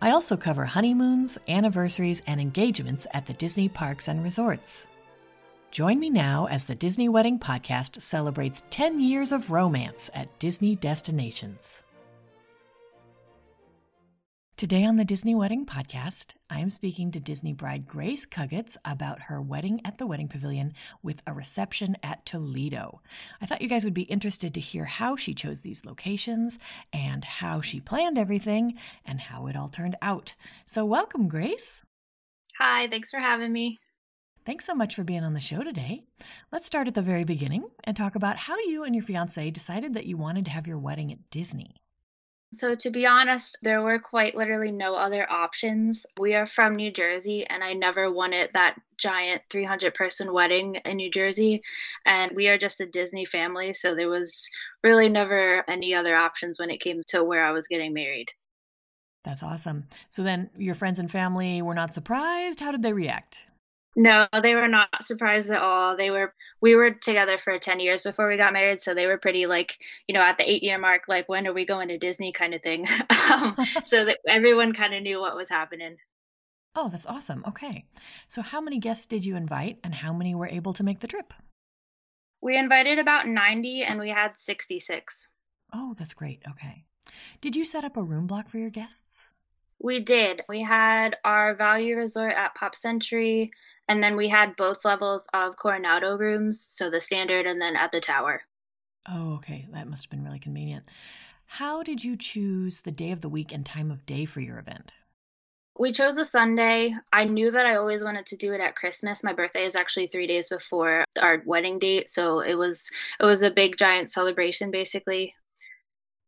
I also cover honeymoons, anniversaries, and engagements at the Disney parks and resorts. Join me now as the Disney Wedding Podcast celebrates 10 years of romance at Disney destinations. Today on the Disney Wedding Podcast, I am speaking to Disney bride Grace Cuggets about her wedding at the Wedding Pavilion with a reception at Toledo. I thought you guys would be interested to hear how she chose these locations and how she planned everything and how it all turned out. So, welcome, Grace. Hi, thanks for having me. Thanks so much for being on the show today. Let's start at the very beginning and talk about how you and your fiance decided that you wanted to have your wedding at Disney. So, to be honest, there were quite literally no other options. We are from New Jersey, and I never wanted that giant 300 person wedding in New Jersey. And we are just a Disney family, so there was really never any other options when it came to where I was getting married. That's awesome. So, then your friends and family were not surprised? How did they react? No, they were not surprised at all. They were we were together for 10 years before we got married, so they were pretty like, you know, at the 8 year mark like when are we going to Disney kind of thing. um, so that everyone kind of knew what was happening. Oh, that's awesome. Okay. So how many guests did you invite and how many were able to make the trip? We invited about 90 and we had 66. Oh, that's great. Okay. Did you set up a room block for your guests? We did. We had our value resort at Pop Century. And then we had both levels of Coronado rooms, so the standard and then at the tower. Oh, okay. That must have been really convenient. How did you choose the day of the week and time of day for your event? We chose a Sunday. I knew that I always wanted to do it at Christmas. My birthday is actually 3 days before our wedding date, so it was it was a big giant celebration basically.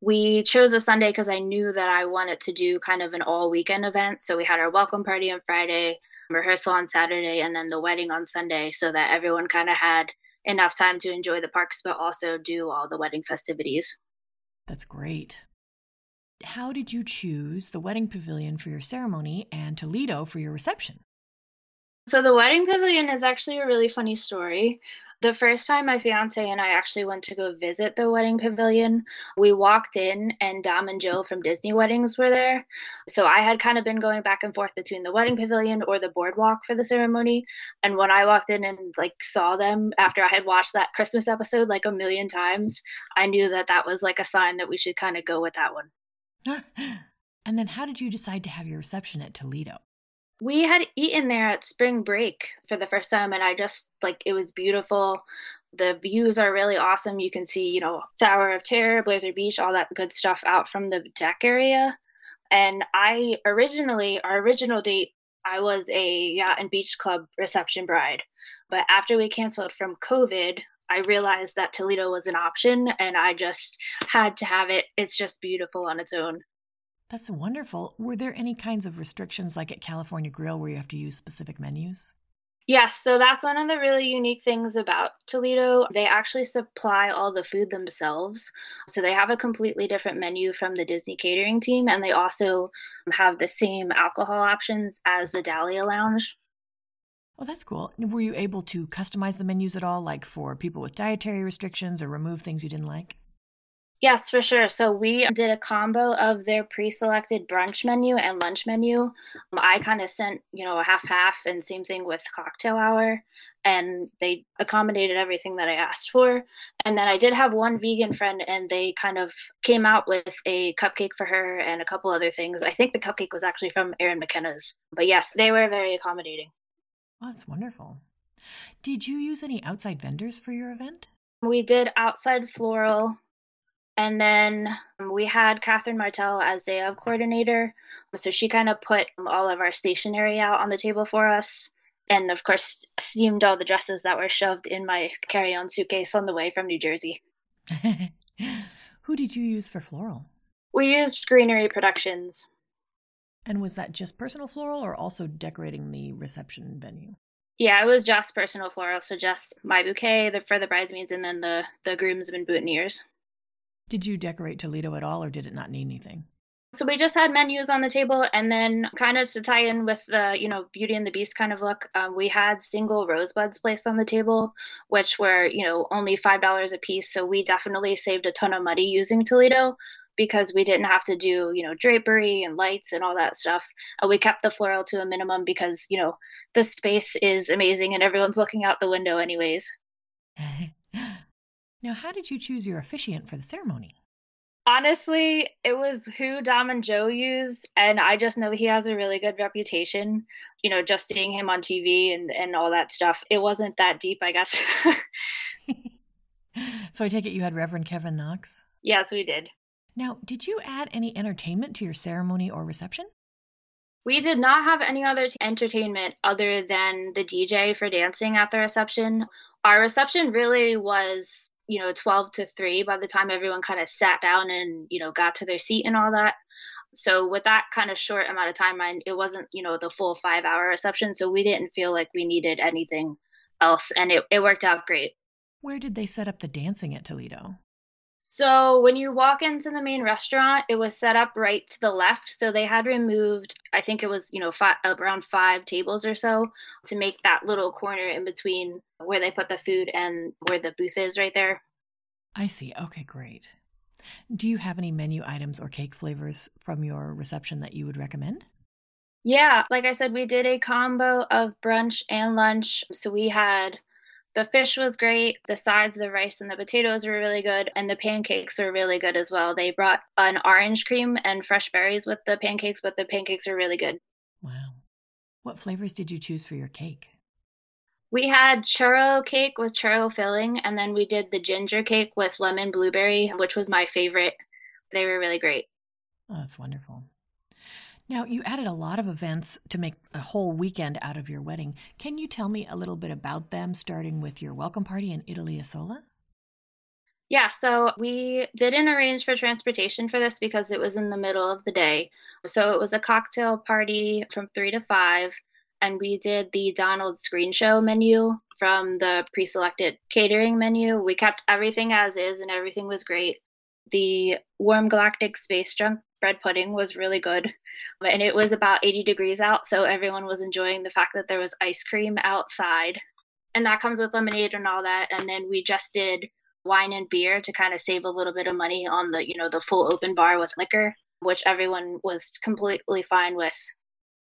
We chose a Sunday because I knew that I wanted to do kind of an all weekend event. So we had our welcome party on Friday, rehearsal on Saturday and then the wedding on Sunday so that everyone kind of had enough time to enjoy the parks but also do all the wedding festivities. That's great. How did you choose the wedding pavilion for your ceremony and Toledo for your reception? So, the wedding pavilion is actually a really funny story. The first time my fiance and I actually went to go visit the wedding pavilion, we walked in and Dom and Joe from Disney Weddings were there. So I had kind of been going back and forth between the wedding pavilion or the boardwalk for the ceremony. And when I walked in and like saw them after I had watched that Christmas episode like a million times, I knew that that was like a sign that we should kind of go with that one. and then how did you decide to have your reception at Toledo? We had eaten there at spring break for the first time and i just like it was beautiful. The views are really awesome. You can see you know tower of terror Blizzard Beach all that good stuff out from the deck area. And i originally our original date i was a yacht and beach club reception bride. But after we canceled from covid i realized that toledo was an option and i just had to have it. It's just beautiful on its own that's wonderful. Were there any kinds of restrictions like at California Grill where you have to use specific menus? Yes, so that's one of the really unique things about Toledo. They actually supply all the food themselves. So they have a completely different menu from the Disney catering team, and they also have the same alcohol options as the Dahlia Lounge. Oh, that's cool. Were you able to customize the menus at all, like for people with dietary restrictions or remove things you didn't like? Yes, for sure. So we did a combo of their pre-selected brunch menu and lunch menu. Um, I kind of sent, you know, a half-half, and same thing with cocktail hour, and they accommodated everything that I asked for. And then I did have one vegan friend, and they kind of came out with a cupcake for her and a couple other things. I think the cupcake was actually from Erin McKenna's, but yes, they were very accommodating. Oh, that's wonderful. Did you use any outside vendors for your event? We did outside floral and then um, we had Catherine Martell as day of coordinator. So she kind of put all of our stationery out on the table for us. And of course, steamed all the dresses that were shoved in my carry on suitcase on the way from New Jersey. Who did you use for floral? We used Greenery Productions. And was that just personal floral or also decorating the reception venue? Yeah, it was just personal floral, so just my bouquet the, for the bridesmaids and then the the groomsmen boutonnieres. Did you decorate Toledo at all, or did it not need anything? So we just had menus on the table, and then kind of to tie in with the you know Beauty and the Beast kind of look, um, we had single rosebuds placed on the table, which were you know only five dollars a piece. So we definitely saved a ton of money using Toledo because we didn't have to do you know drapery and lights and all that stuff uh, we kept the floral to a minimum because you know the space is amazing and everyone's looking out the window anyways now how did you choose your officiant for the ceremony? Honestly it was who dom and joe used and i just know he has a really good reputation you know just seeing him on tv and and all that stuff. It wasn't that deep i guess. So i take it you had reverend kevin knox? Yes we did. Now, did you add any entertainment to your ceremony or reception? We did not have any other entertainment other than the DJ for dancing at the reception. Our reception really was, you know, 12 to 3 by the time everyone kind of sat down and, you know, got to their seat and all that. So with that kind of short amount of time, it wasn't, you know, the full five hour reception. So we didn't feel like we needed anything else. And it, it worked out great. Where did they set up the dancing at Toledo? So when you walk into the main restaurant, it was set up right to the left. So they had removed, I think it was, you know, five, around five tables or so to make that little corner in between where they put the food and where the booth is right there. I see. Okay, great. Do you have any menu items or cake flavors from your reception that you would recommend? Yeah, like I said, we did a combo of brunch and lunch. So we had the fish was great. The sides, the rice and the potatoes were really good. And the pancakes were really good as well. They brought an orange cream and fresh berries with the pancakes, but the pancakes were really good. Wow. What flavors did you choose for your cake? We had churro cake with churro filling, and then we did the ginger cake with lemon blueberry, which was my favorite. They were really great. Oh, that's wonderful. Now, you added a lot of events to make a whole weekend out of your wedding. Can you tell me a little bit about them, starting with your welcome party in Italy Isola? Yeah, so we didn't arrange for transportation for this because it was in the middle of the day. So it was a cocktail party from 3 to 5, and we did the Donald Screen Show menu from the pre selected catering menu. We kept everything as is, and everything was great. The warm galactic space junk bread pudding was really good. And it was about 80 degrees out, so everyone was enjoying the fact that there was ice cream outside. And that comes with lemonade and all that. And then we just did wine and beer to kind of save a little bit of money on the, you know, the full open bar with liquor, which everyone was completely fine with.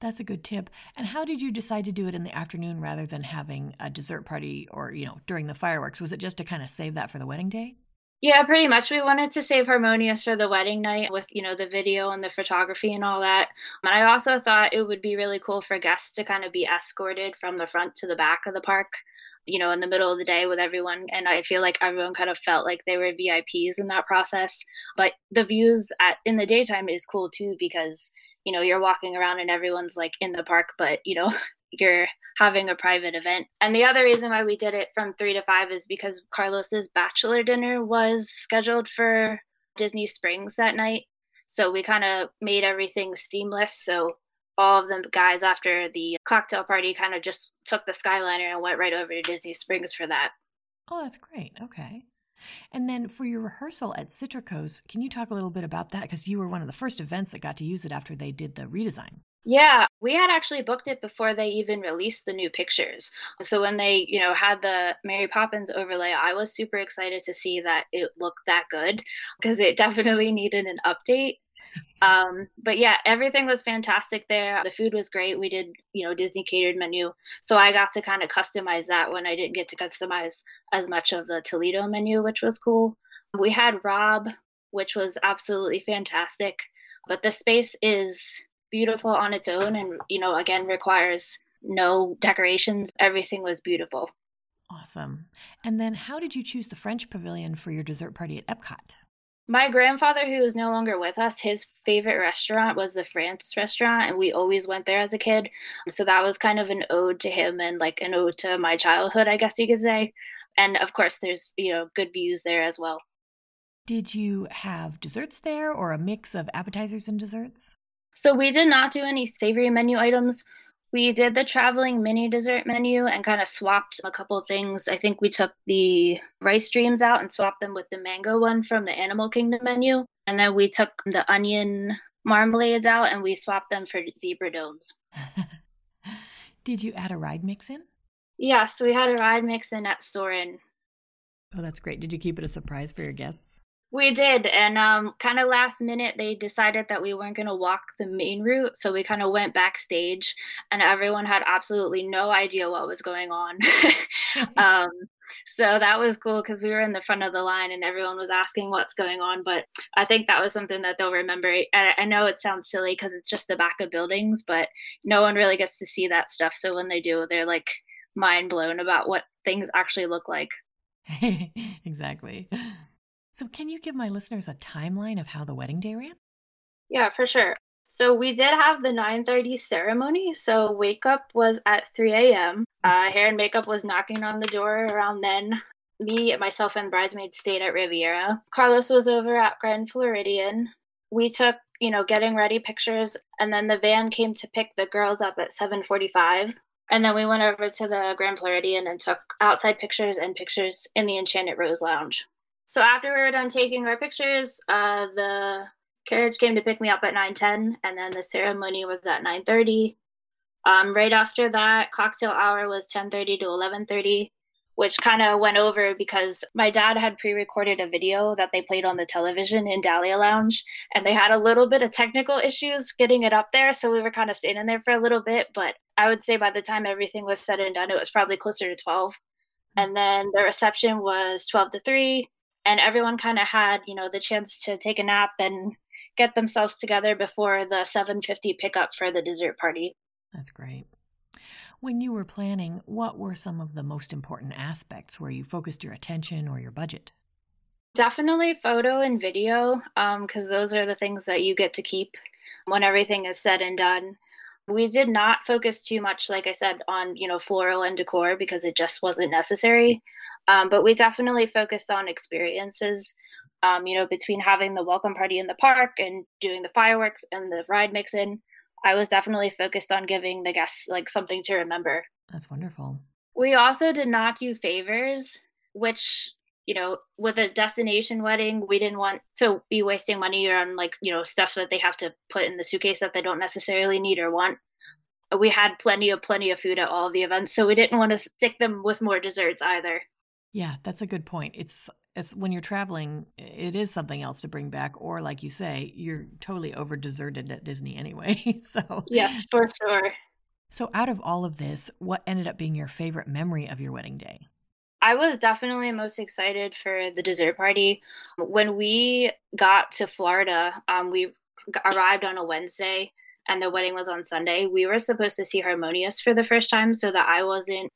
That's a good tip. And how did you decide to do it in the afternoon rather than having a dessert party or, you know, during the fireworks? Was it just to kind of save that for the wedding day? Yeah, pretty much. We wanted to save Harmonious for the wedding night with, you know, the video and the photography and all that. And I also thought it would be really cool for guests to kind of be escorted from the front to the back of the park, you know, in the middle of the day with everyone. And I feel like everyone kind of felt like they were VIPs in that process. But the views at in the daytime is cool too because, you know, you're walking around and everyone's like in the park, but, you know, you're having a private event. And the other reason why we did it from three to five is because Carlos's bachelor dinner was scheduled for Disney Springs that night. So we kind of made everything seamless. So all of the guys after the cocktail party kind of just took the Skyliner and went right over to Disney Springs for that. Oh, that's great. Okay. And then for your rehearsal at Citricos, can you talk a little bit about that? Because you were one of the first events that got to use it after they did the redesign. Yeah, we had actually booked it before they even released the new pictures. So when they, you know, had the Mary Poppins overlay, I was super excited to see that it looked that good because it definitely needed an update. Um, but yeah, everything was fantastic there. The food was great. We did, you know, Disney catered menu. So I got to kind of customize that when I didn't get to customize as much of the Toledo menu, which was cool. We had Rob, which was absolutely fantastic. But the space is beautiful on its own and, you know, again, requires no decorations. Everything was beautiful. Awesome. And then how did you choose the French pavilion for your dessert party at Epcot? My grandfather, who is no longer with us, his favorite restaurant was the France restaurant, and we always went there as a kid. So that was kind of an ode to him and like an ode to my childhood, I guess you could say. And of course, there's, you know, good views there as well. Did you have desserts there or a mix of appetizers and desserts? So we did not do any savory menu items. We did the traveling mini dessert menu and kind of swapped a couple things. I think we took the rice dreams out and swapped them with the mango one from the Animal Kingdom menu. And then we took the onion marmalades out and we swapped them for zebra domes. did you add a ride mix in? Yeah, so we had a ride mix in at Soarin'. Oh, that's great. Did you keep it a surprise for your guests? We did, and um, kind of last minute, they decided that we weren't going to walk the main route, so we kind of went backstage, and everyone had absolutely no idea what was going on. um, so that was cool because we were in the front of the line, and everyone was asking what's going on. But I think that was something that they'll remember. I, I know it sounds silly because it's just the back of buildings, but no one really gets to see that stuff. So when they do, they're like mind blown about what things actually look like. exactly. So, can you give my listeners a timeline of how the wedding day ran? Yeah, for sure. So we did have the 9:30 ceremony. So wake up was at 3 a.m. Uh, hair and makeup was knocking on the door around then. Me, myself, and bridesmaids stayed at Riviera. Carlos was over at Grand Floridian. We took, you know, getting ready pictures, and then the van came to pick the girls up at 7:45. And then we went over to the Grand Floridian and took outside pictures and pictures in the Enchanted Rose Lounge. So after we were done taking our pictures, uh, the carriage came to pick me up at 9:10, and then the ceremony was at 9:30. Um, right after that, cocktail hour was 10:30 to 11:30, which kind of went over because my dad had pre-recorded a video that they played on the television in Dahlia Lounge, and they had a little bit of technical issues getting it up there, so we were kind of standing there for a little bit. But I would say by the time everything was said and done, it was probably closer to 12. And then the reception was 12 to 3 and everyone kind of had you know the chance to take a nap and get themselves together before the 750 pickup for the dessert party. That's great. When you were planning what were some of the most important aspects where you focused your attention or your budget? Definitely photo and video because um, those are the things that you get to keep when everything is said and done we did not focus too much like i said on you know floral and decor because it just wasn't necessary um, but we definitely focused on experiences, um, you know, between having the welcome party in the park and doing the fireworks and the ride mix in. I was definitely focused on giving the guests like something to remember. That's wonderful. We also did not do favors, which, you know, with a destination wedding, we didn't want to be wasting money on like, you know, stuff that they have to put in the suitcase that they don't necessarily need or want we had plenty of plenty of food at all the events so we didn't want to stick them with more desserts either yeah, that's a good point. It's it's when you're traveling, it is something else to bring back, or like you say, you're totally over deserted at Disney anyway. so yes, for sure. So, out of all of this, what ended up being your favorite memory of your wedding day? I was definitely most excited for the dessert party. When we got to Florida, um, we arrived on a Wednesday and the wedding was on Sunday. We were supposed to see Harmonious for the first time so that I wasn't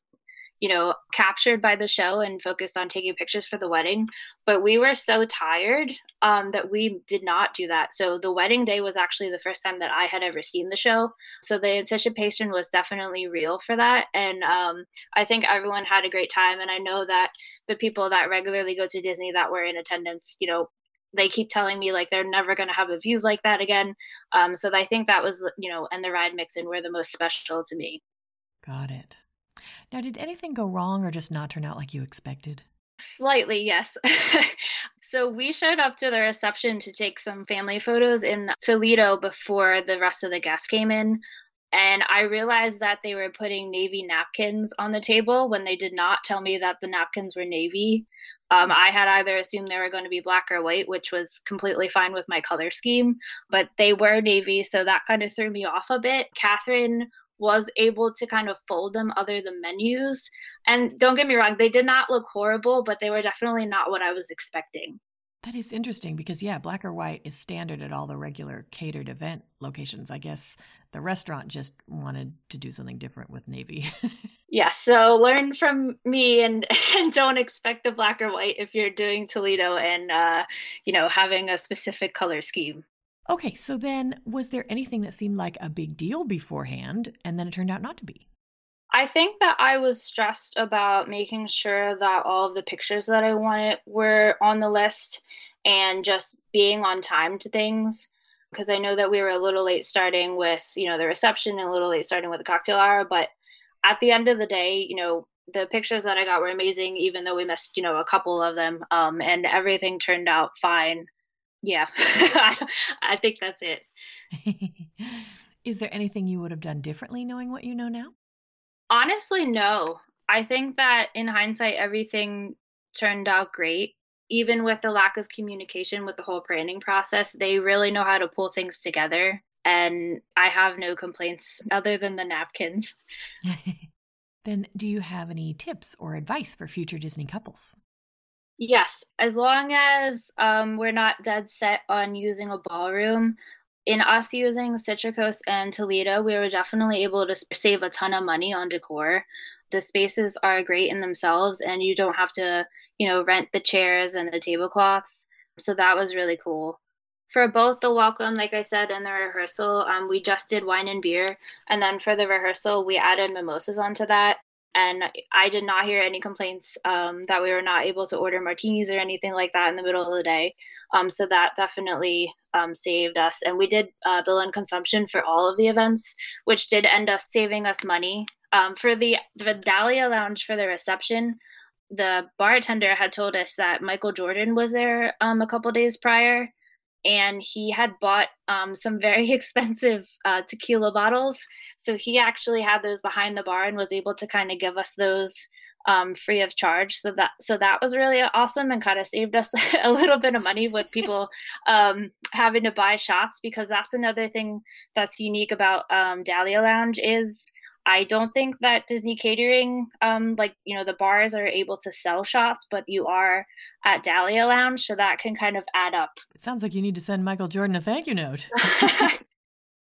you know, captured by the show and focused on taking pictures for the wedding. But we were so tired um, that we did not do that. So the wedding day was actually the first time that I had ever seen the show. So the anticipation was definitely real for that. And um, I think everyone had a great time. And I know that the people that regularly go to Disney that were in attendance, you know, they keep telling me like they're never going to have a view like that again. Um, so I think that was, you know, and the ride mix-in were the most special to me. Got it. Now, did anything go wrong or just not turn out like you expected? Slightly, yes. so we showed up to the reception to take some family photos in Toledo before the rest of the guests came in. And I realized that they were putting navy napkins on the table when they did not tell me that the napkins were navy. Um, I had either assumed they were going to be black or white, which was completely fine with my color scheme, but they were navy, so that kind of threw me off a bit. Catherine was able to kind of fold them other than menus. And don't get me wrong, they did not look horrible, but they were definitely not what I was expecting. That is interesting because, yeah, black or white is standard at all the regular catered event locations. I guess the restaurant just wanted to do something different with navy. yeah, so learn from me and, and don't expect the black or white if you're doing Toledo and, uh, you know, having a specific color scheme. Okay, so then was there anything that seemed like a big deal beforehand and then it turned out not to be? I think that I was stressed about making sure that all of the pictures that I wanted were on the list and just being on time to things. because I know that we were a little late starting with, you know, the reception and a little late starting with the cocktail hour. But at the end of the day, you know, the pictures that I got were amazing, even though we missed, you know, a couple of them. Um, and everything turned out fine. Yeah, I think that's it. Is there anything you would have done differently knowing what you know now? Honestly, no. I think that in hindsight, everything turned out great. Even with the lack of communication with the whole branding process, they really know how to pull things together. And I have no complaints other than the napkins. then, do you have any tips or advice for future Disney couples? Yes, as long as um, we're not dead set on using a ballroom, in us using Citricos and Toledo, we were definitely able to save a ton of money on decor. The spaces are great in themselves, and you don't have to, you know, rent the chairs and the tablecloths. So that was really cool. For both the welcome, like I said, and the rehearsal, um, we just did wine and beer. And then for the rehearsal, we added mimosas onto that and I did not hear any complaints um, that we were not able to order martinis or anything like that in the middle of the day. Um, so that definitely um, saved us, and we did uh, bill and consumption for all of the events, which did end up saving us money. Um, for the the Dahlia Lounge for the reception, the bartender had told us that Michael Jordan was there um, a couple days prior, and he had bought um, some very expensive uh, tequila bottles. So he actually had those behind the bar and was able to kind of give us those um, free of charge. So that so that was really awesome and kind of saved us a little bit of money with people um, having to buy shots because that's another thing that's unique about um, Dahlia Lounge is I don't think that Disney catering, um, like you know, the bars are able to sell shots, but you are at Dahlia Lounge, so that can kind of add up. It sounds like you need to send Michael Jordan a thank you note.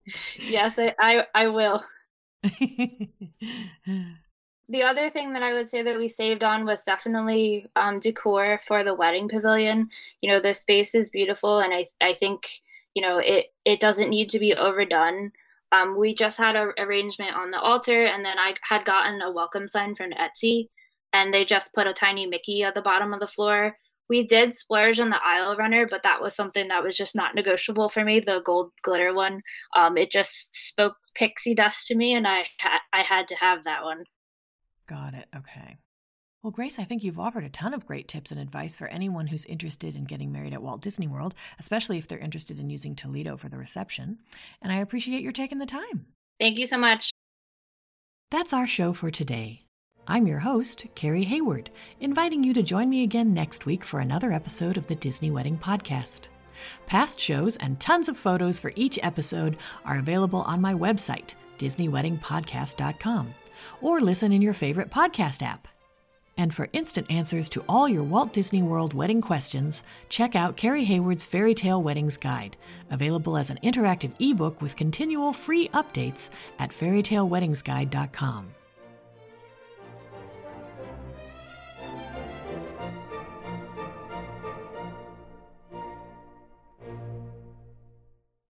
yes, I, I, I will. the other thing that I would say that we saved on was definitely um, decor for the wedding pavilion. You know, the space is beautiful, and I I think you know it it doesn't need to be overdone um, we just had an arrangement on the altar, and then I had gotten a welcome sign from Etsy, and they just put a tiny Mickey at the bottom of the floor. We did splurge on the aisle runner, but that was something that was just not negotiable for me. The gold glitter one, um, it just spoke pixie dust to me, and I ha- I had to have that one. Got it. Okay. Well, Grace, I think you've offered a ton of great tips and advice for anyone who's interested in getting married at Walt Disney World, especially if they're interested in using Toledo for the reception. And I appreciate your taking the time. Thank you so much. That's our show for today. I'm your host, Carrie Hayward, inviting you to join me again next week for another episode of the Disney Wedding Podcast. Past shows and tons of photos for each episode are available on my website, DisneyWeddingPodcast.com, or listen in your favorite podcast app. And for instant answers to all your Walt Disney World wedding questions, check out Carrie Hayward's Fairy Tale Weddings Guide, available as an interactive ebook with continual free updates at fairytaleweddingsguide.com.